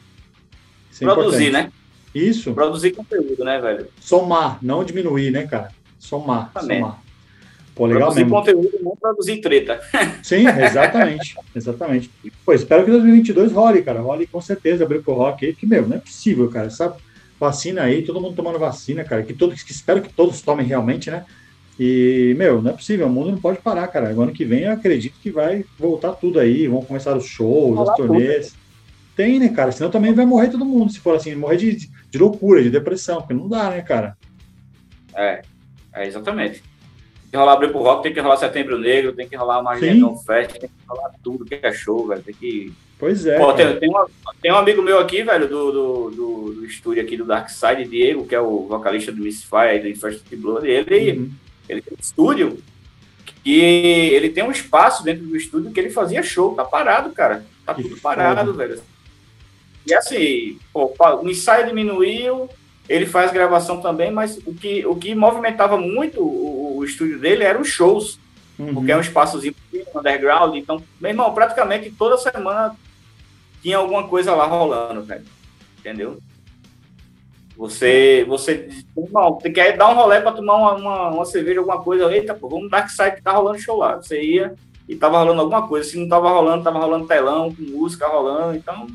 Isso é Produzir, importante. né? Isso. Produzir conteúdo, né, velho? Somar, não diminuir, né, cara? Somar, Também. somar. Pô, legal produzir mesmo. conteúdo, não produzir treta. Sim, exatamente, exatamente. Pô, espero que 2022 role, cara, role com certeza, abrir pro rock aí, que, meu, não é possível, cara, essa vacina aí, todo mundo tomando vacina, cara, que todos, que espero que todos tomem realmente, né, e, meu, não é possível, o mundo não pode parar, cara, ano que vem eu acredito que vai voltar tudo aí, vão começar os shows, as turnês, tem, né, cara, senão também vai morrer todo mundo, se for assim, morrer de, de loucura, de depressão, porque não dá, né, cara? É, é exatamente. Tem que rolar abrir pro rock, tem que rolar Setembro Negro, tem que rolar Magneton Fest, tem que rolar tudo que é show, velho. Tem que. Pois é. Pô, tem, tem, uma, tem, um amigo meu aqui, velho, do, do, do, do, estúdio aqui do Dark Side, Diego, que é o vocalista do Misfire do Infest Blood. Ele, uhum. ele tem um estúdio que ele tem um espaço dentro do estúdio que ele fazia show. Tá parado, cara. Tá tudo parado, velho. E assim, pô, o ensaio diminuiu, ele faz gravação também, mas o que, o que movimentava muito o, o estúdio dele eram os shows, uhum. porque é um espaçozinho underground, então, meu irmão, praticamente toda semana tinha alguma coisa lá rolando, velho. Entendeu? Você, você, irmão, você quer dar um rolê para tomar uma, uma, uma, cerveja, alguma coisa, eita, pô, vamos dar que sai que tá rolando show lá. Você ia e tava rolando alguma coisa, se não tava rolando, tava rolando telão, com música rolando, então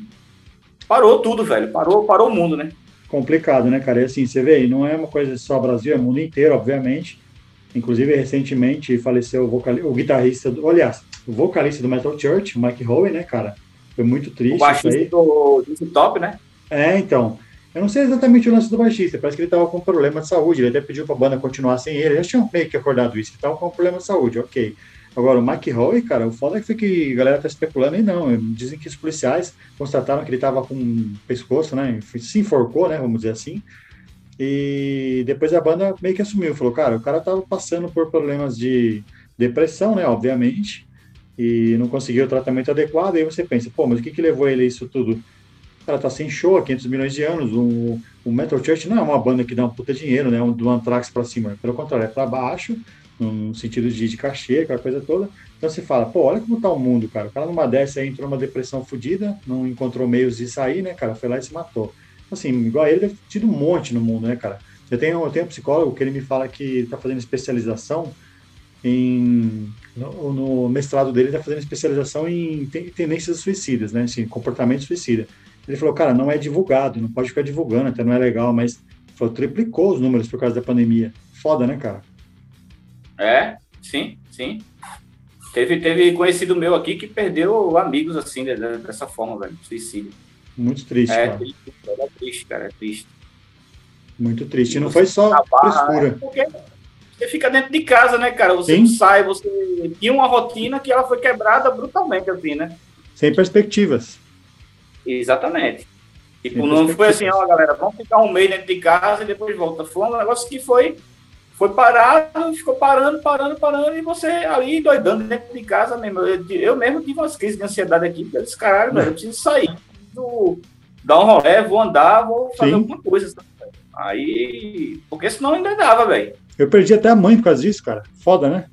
parou tudo, velho, parou, parou o mundo, né? complicado, né, cara? E assim, você vê, não é uma coisa só Brasil, é mundo inteiro, obviamente. Inclusive, recentemente faleceu o, vocal... o guitarrista, do... aliás, o vocalista do Metal Church, Mike Howe, né, cara? Foi muito triste. O baixista do, do top, né? É, então. Eu não sei exatamente o lance do baixista, parece que ele tava com problema de saúde, ele até pediu pra banda continuar sem ele, eu tinha meio que acordado isso, ele tava com problema de saúde, ok. Agora, o McRoy, cara, o foda é que a galera tá especulando, e não, dizem que os policiais constataram que ele tava com um pescoço, né, se enforcou, né, vamos dizer assim, e depois a banda meio que assumiu, falou, cara, o cara tava passando por problemas de depressão, né, obviamente, e não conseguiu o tratamento adequado, aí você pensa, pô, mas o que que levou ele a isso tudo? Cara tá sem show há 500 milhões de anos, o, o Metal Church não é uma banda que dá um puta dinheiro, né, do Anthrax pra cima, pelo contrário, é pra baixo, no sentido de, de cachê, aquela coisa toda. Então você fala, pô, olha como tá o mundo, cara. O cara numa dessa aí entrou numa depressão fodida, não encontrou meios de sair, né, cara? Foi lá e se matou. Assim, igual a ele, deve ter tido um monte no mundo, né, cara? Eu tenho, eu tenho um psicólogo que ele me fala que ele tá fazendo especialização em. No, no mestrado dele, ele tá fazendo especialização em tendências suicidas, né? Assim, comportamento suicida. Ele falou, cara, não é divulgado, não pode ficar divulgando, até não é legal, mas falou, triplicou os números por causa da pandemia. Foda, né, cara? É, sim, sim. Teve, teve conhecido meu aqui que perdeu amigos assim, dessa forma, velho, suicídio. Muito triste, é, cara. Triste, é triste, cara, é triste. Muito triste. E não foi só frescura. É porque você fica dentro de casa, né, cara? Você Sim. sai, você tinha uma rotina que ela foi quebrada brutalmente, assim, né? Sem perspectivas. Exatamente. Tipo, não foi assim, ó, galera, vamos ficar um mês dentro de casa e depois volta. Foi um negócio que foi, foi parado, ficou parando, parando, parando, e você ali doidando dentro de casa mesmo. Eu, eu mesmo tive umas crises de ansiedade aqui, porque eu disse, caralho, velho, eu preciso sair, preciso dar um rolê, vou andar, vou fazer Sim. alguma coisa. Aí, porque senão ainda dava, velho. Eu perdi até a mãe por causa disso, cara. Foda, né?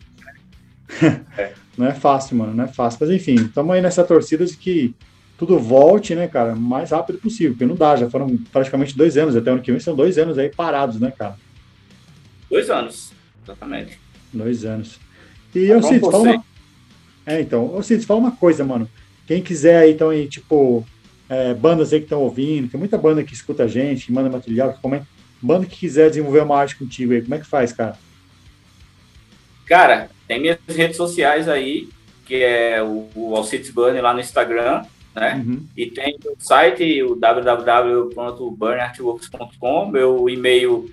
É. não é fácil, mano, não é fácil. Mas enfim, estamos aí nessa torcida de que tudo volte, né, cara, o mais rápido possível, porque não dá, já foram praticamente dois anos, até o ano que vem são dois anos aí parados, né, cara? Dois anos, exatamente. Dois anos. E eu, Cid, fala uma... É, então, eu Cid, fala uma coisa, mano. Quem quiser aí, então, aí, tipo, é, bandas aí que estão ouvindo, tem muita banda que escuta a gente, que manda material, que comenta. Banda que quiser desenvolver uma arte contigo aí, como é que faz, cara? Cara, tem minhas redes sociais aí, que é o, o Alcides Burn lá no Instagram, né? Uhum. E tem o site, o www.burnartworks.com, meu e-mail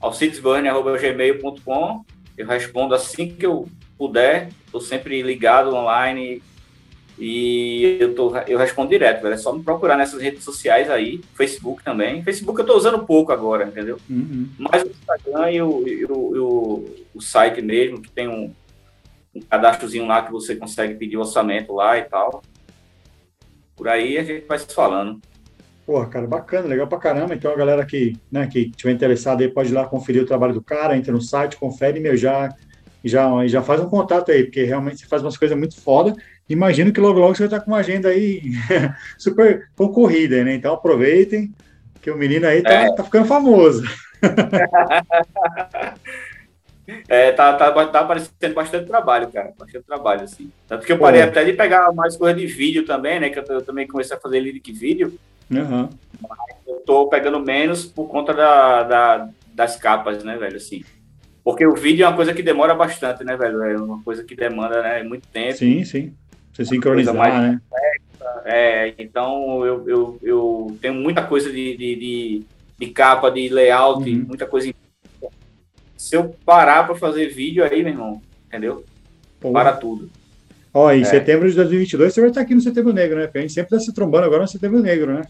alcidesburn.gmail.com. Eu respondo assim que eu puder, estou sempre ligado online e eu, tô, eu respondo direto, velho. É só me procurar nessas redes sociais aí, Facebook também. Facebook eu estou usando pouco agora, entendeu? Uhum. Mas o Instagram e o, e o, e o, o, site mesmo, que tem um, um cadastrozinho lá que você consegue pedir orçamento lá e tal. Por aí a gente vai se falando. Porra, cara, bacana, legal pra caramba. Então a galera que, né, que tiver interessada aí pode ir lá conferir o trabalho do cara, entra no site, confere, meu, já, já, já faz um contato aí, porque realmente você faz umas coisas muito foda imagino que logo logo você vai estar com uma agenda aí super concorrida, né? Então aproveitem que o menino aí tá, é. tá ficando famoso. é, tá, tá, tá aparecendo bastante trabalho, cara. Bastante trabalho, assim. Tanto que eu parei Pô. até de pegar mais coisa de vídeo também, né? Que eu, eu também comecei a fazer lyric vídeo. Uhum. eu tô pegando menos por conta da, da, das capas, né, velho? Assim. Porque o vídeo é uma coisa que demora bastante, né, velho? É uma coisa que demanda né, muito tempo. Sim, sim. Você sincronizar, né? Complexa. É, então eu, eu, eu tenho muita coisa de, de, de, de capa, de layout, uhum. muita coisa. Se eu parar para fazer vídeo aí, meu irmão, entendeu? Pô. Para tudo. Ó, em é. setembro de 2022 você vai estar aqui no Setembro Negro, né? Porque a gente sempre está se trombando agora no Setembro Negro, né?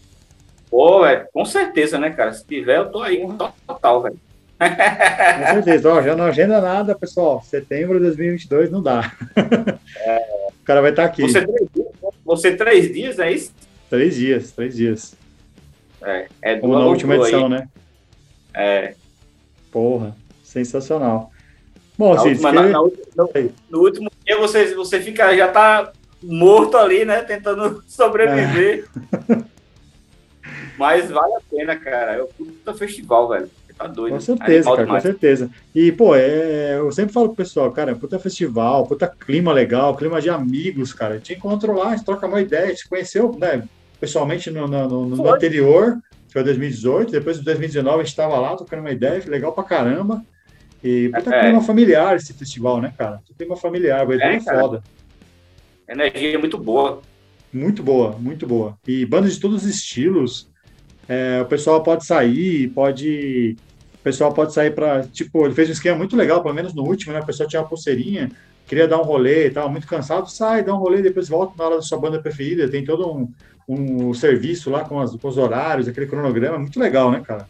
Pô, é, com certeza, né, cara? Se tiver, eu tô aí total, velho. Com certeza. Ó, já não agenda nada, pessoal. Setembro de 2022 não dá. É. O cara vai estar aqui. Você três dias, você três dias é isso? Três dias, três dias. É, é Como na última edição, aí. né? É. Porra, sensacional. Bom, na última, na, na, no, no, último dia você, você fica, já tá morto ali, né? Tentando sobreviver. É. Mas vale a pena, cara. É o puta festival, velho. Tá doido. Com certeza, cara, demais. com certeza. E, pô, é, eu sempre falo pro pessoal, cara, puta festival, puta clima legal, clima de amigos, cara. Te encontro lá, a gente troca uma ideia, te conheceu, né, pessoalmente no, no, no, no anterior, que foi 2018, depois de 2019 a gente tava lá, trocando uma ideia, legal pra caramba. E puta é, clima familiar esse festival, né, cara? Clima familiar, vai é, foda. Energia muito boa. Muito boa, muito boa. E bandas de todos os estilos. É, o pessoal pode sair, pode o pessoal pode sair para. Tipo, ele fez um esquema muito legal, pelo menos no último, né? O pessoal tinha uma pulseirinha, queria dar um rolê e tal, muito cansado, sai, dá um rolê, depois volta na hora da sua banda preferida. Tem todo um, um serviço lá com, as, com os horários, aquele cronograma, muito legal, né, cara?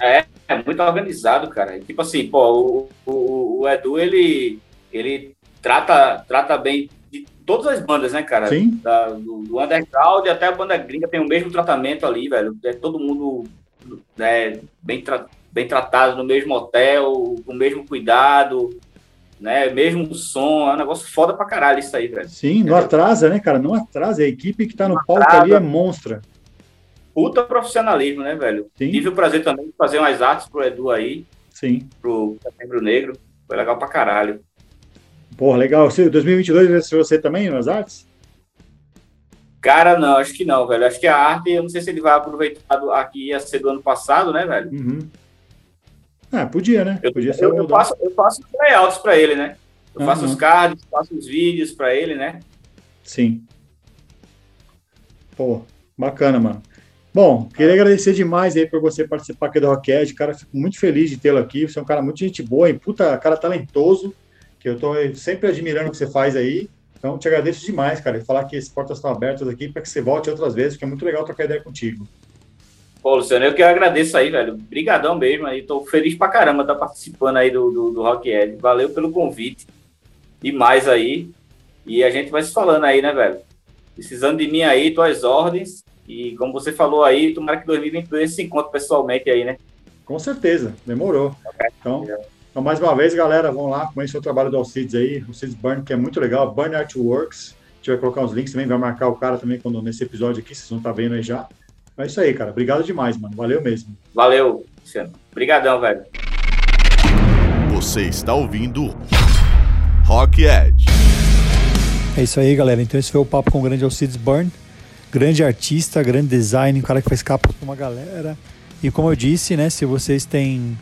É, é muito organizado, cara. Tipo assim, pô, o, o, o Edu, ele, ele trata, trata bem de todas as bandas, né, cara? Sim. Da, do, do, underground até a banda gringa tem o mesmo tratamento ali, velho. É todo mundo né, bem, tratado bem tratado no mesmo hotel, com o mesmo cuidado, né? Mesmo som, é um negócio foda pra caralho isso aí, velho. Sim, não atrasa, né, cara? Não atrasa. A equipe que tá no palco ali é monstra. Puta profissionalismo, né, velho? Sim. Tive o prazer também de fazer umas artes pro Edu aí. Sim. Pro Setembro Negro. Foi legal pra caralho. Porra, legal. 2022 vai ser você também nas artes? Cara, não, acho que não, velho. Acho que a arte, eu não sei se ele vai aproveitar aqui, ia ser do ano passado, né, velho? Uhum. Ah, podia, né? Eu, podia ser eu, eu, faço, eu faço os layouts pra ele, né? Eu Uhum. faço os cards, faço os vídeos pra ele, né? Sim. Pô, bacana, mano. Bom, queria agradecer demais aí por você participar aqui do Rocked. Cara, fico muito feliz de tê-lo aqui. Você é um cara muito gente boa e puta, cara talentoso, que eu tô sempre admirando o que você faz aí. Então, te agradeço demais, cara. E falar que as portas estão abertas aqui para que você volte outras vezes, porque é muito legal trocar ideia contigo. Pô, Luciano, eu que agradeço aí, velho. Brigadão mesmo aí. Tô feliz pra caramba estar participando aí do, do, do Rock Ed. Valeu pelo convite. Demais aí. E a gente vai se falando aí, né, velho? Precisando de mim aí, tuas ordens. E como você falou aí, tomara que 2022 se encontre pessoalmente aí, né? Com certeza, demorou. Então, então, mais uma vez, galera, vão lá, conhecer o trabalho do Alcides aí, Alcides Burn, que é muito legal, Burn Artworks. A gente vai colocar os links também, vai marcar o cara também quando nesse episódio aqui, vocês vão estar vendo aí já. É isso aí, cara. Obrigado demais, mano. Valeu mesmo. Valeu, Luciano. Obrigadão, velho. Você está ouvindo Rock Edge. É isso aí, galera. Então esse foi o papo com o grande Alcides Burn. Grande artista, grande design, um cara que faz capa com uma galera. E como eu disse, né, se vocês têm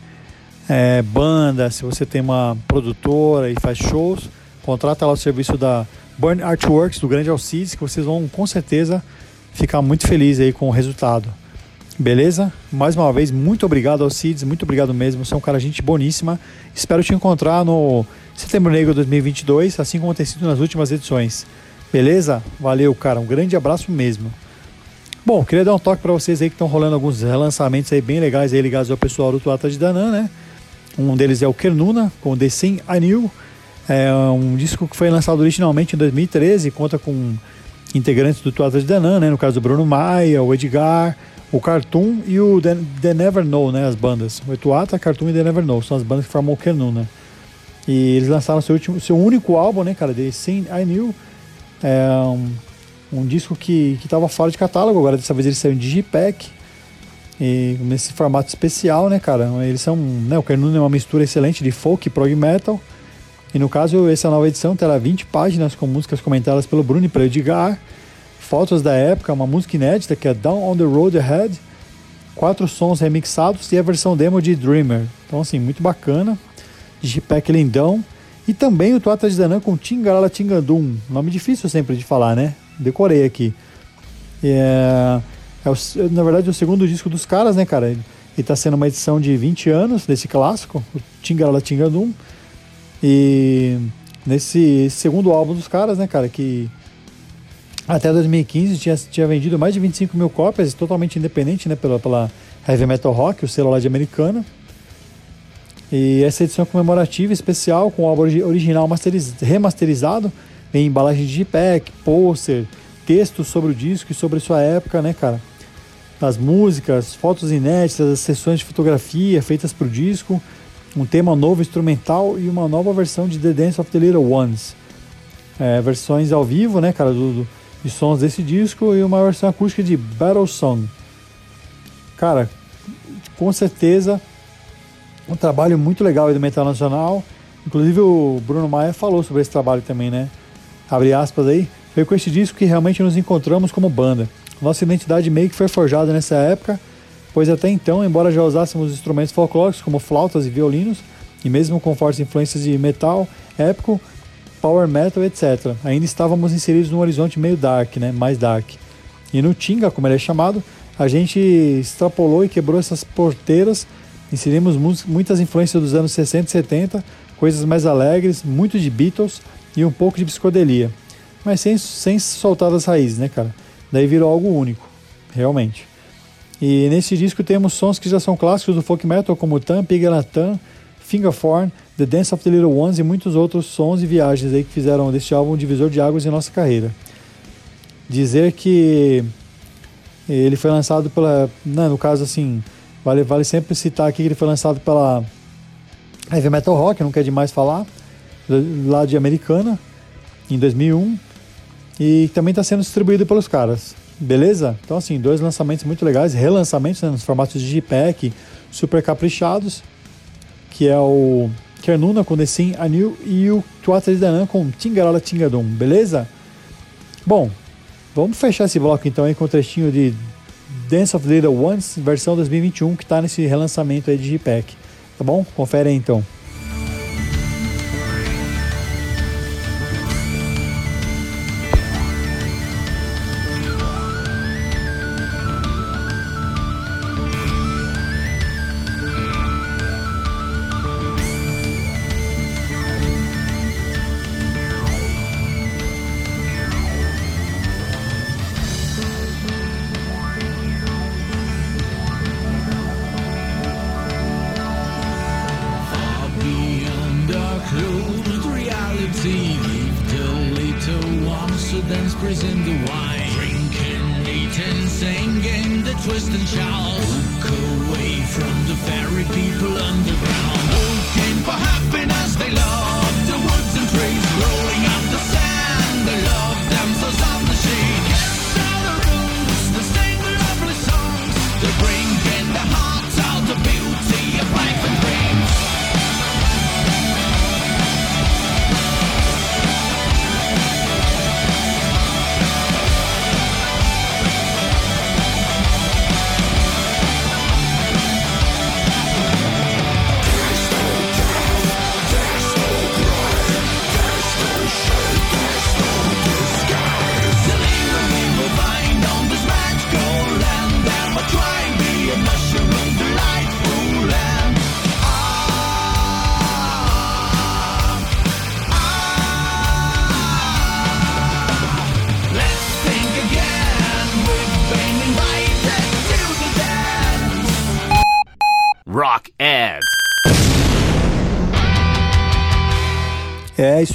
é, banda, se você tem uma produtora e faz shows, contrata lá o serviço da Burn Artworks, do grande Alcides, que vocês vão com certeza ficar muito felizes aí com o resultado. Beleza? Mais uma vez, muito obrigado Alcides, muito obrigado mesmo. Você é um cara gente boníssima. Espero te encontrar no Setembro Negro 2022, assim como tem sido nas últimas edições. Beleza? Valeu, cara. Um grande abraço mesmo. Bom, queria dar um toque para vocês aí que estão rolando alguns relançamentos aí bem legais aí ligados ao pessoal do Tuata de Danan, né? Um deles é o Kernuna, com The I Knew. É um disco que foi lançado originalmente em 2013, conta com integrantes do Tuata de Danan, né? No caso do Bruno Maia, o Edgar, o Cartoon e o The, The Never Know, né? As bandas. O Tuata, Cartoon e The Never Know são as bandas que formam o Kernuna. E eles lançaram seu, último, seu único álbum, né, cara? The Sim I Knew. É um, um disco que estava fora de catálogo, agora dessa vez ele saiu em Digipack. E nesse formato especial, né, cara? Eles são. Né, o Kernuna é uma mistura excelente de folk e prog metal. E no caso, essa nova edição terá 20 páginas com músicas comentadas pelo Bruno e pelo Edgar, fotos da época, uma música inédita que é Down on the Road Ahead, quatro sons remixados e a versão demo de Dreamer. Então, assim, muito bacana. Digipack lindão. E também o Tuata de Danan com Tingarala Tingandum. Nome difícil sempre de falar, né? Decorei aqui. É, é o, na verdade, o segundo disco dos caras, né, cara? Ele está sendo uma edição de 20 anos desse clássico, o Tingarala Tingandum. E nesse segundo álbum dos caras, né, cara, que até 2015 tinha, tinha vendido mais de 25 mil cópias, totalmente independente, né, pela, pela Heavy Metal Rock, o selo lá de americana. E essa edição comemorativa especial com o álbum original masteriz, remasterizado, em embalagem de pack, pôster, textos sobre o disco e sobre sua época, né, cara? As músicas, fotos inéditas, as sessões de fotografia feitas para o disco, um tema novo instrumental e uma nova versão de The Dance of the Little Ones. É, versões ao vivo, né, cara, do, do, de sons desse disco e uma versão acústica de Battle Song. Cara, com certeza um trabalho muito legal do Metal Nacional. Inclusive o Bruno Maia falou sobre esse trabalho também, né? Abre aspas aí. Foi com este disco que realmente nos encontramos como banda. Nossa identidade meio que foi forjada nessa época, pois até então, embora já usássemos instrumentos folclóricos como flautas e violinos, e mesmo com fortes influências de metal, épico, power metal, etc., ainda estávamos inseridos num horizonte meio dark, né? Mais dark. E no Tinga, como ele é chamado, a gente extrapolou e quebrou essas porteiras Inserimos muitas influências dos anos 60 e 70, coisas mais alegres, muito de Beatles e um pouco de psicodelia. Mas sem, sem soltar das raízes, né, cara? Daí virou algo único, realmente. E nesse disco temos sons que já são clássicos do folk metal, como Tam, Pigalatan, Fingerforn, The Dance of the Little Ones e muitos outros sons e viagens aí que fizeram deste álbum um divisor de águas em nossa carreira. Dizer que ele foi lançado pela, né, no caso assim, Vale, vale sempre citar aqui que ele foi lançado pela Heavy Metal Rock, não quer demais falar, lá de Americana, em 2001, e também está sendo distribuído pelos caras, beleza? Então, assim, dois lançamentos muito legais, relançamentos né, nos formatos de Digipack, super caprichados, que é o Kernuna com The Sim Anil e o Tuata de Danan com Tingarala Tingadum, beleza? Bom, Vamos fechar esse bloco então aí com o um trechinho de Dance of Little Ones, versão 2021, que está nesse relançamento aí de G-Pack. Tá bom? Confere aí então.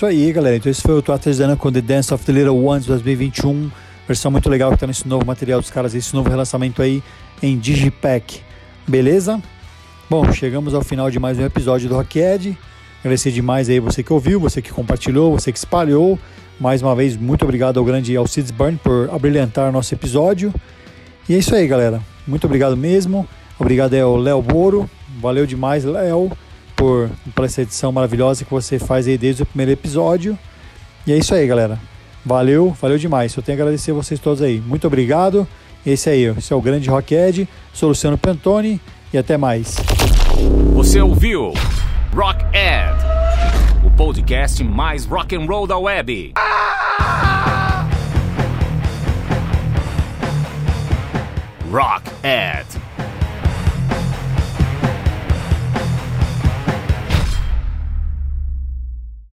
Isso aí, galera. Então esse foi o Tô Artesana com The Dance of the Little Ones 2021. Versão muito legal que tá nesse novo material dos caras, esse novo relançamento aí em Digipack. Beleza? Bom, chegamos ao final de mais um episódio do Rocked. Agradecer demais aí você que ouviu, você que compartilhou, você que espalhou. Mais uma vez, muito obrigado ao grande Alcides Burn por abrilhantar nosso episódio. E é isso aí, galera. Muito obrigado mesmo. Obrigado ao Léo Boro. Valeu demais, Léo por, por essa edição maravilhosa que você faz aí desde o primeiro episódio. E é isso aí, galera. Valeu, valeu demais. Só tenho a agradecer a vocês todos aí. Muito obrigado. Esse aí, esse é o grande Rocked, sou Luciano Pantoni e até mais. Você ouviu Rock Ed, o podcast mais rock and roll da web. Rock Ed.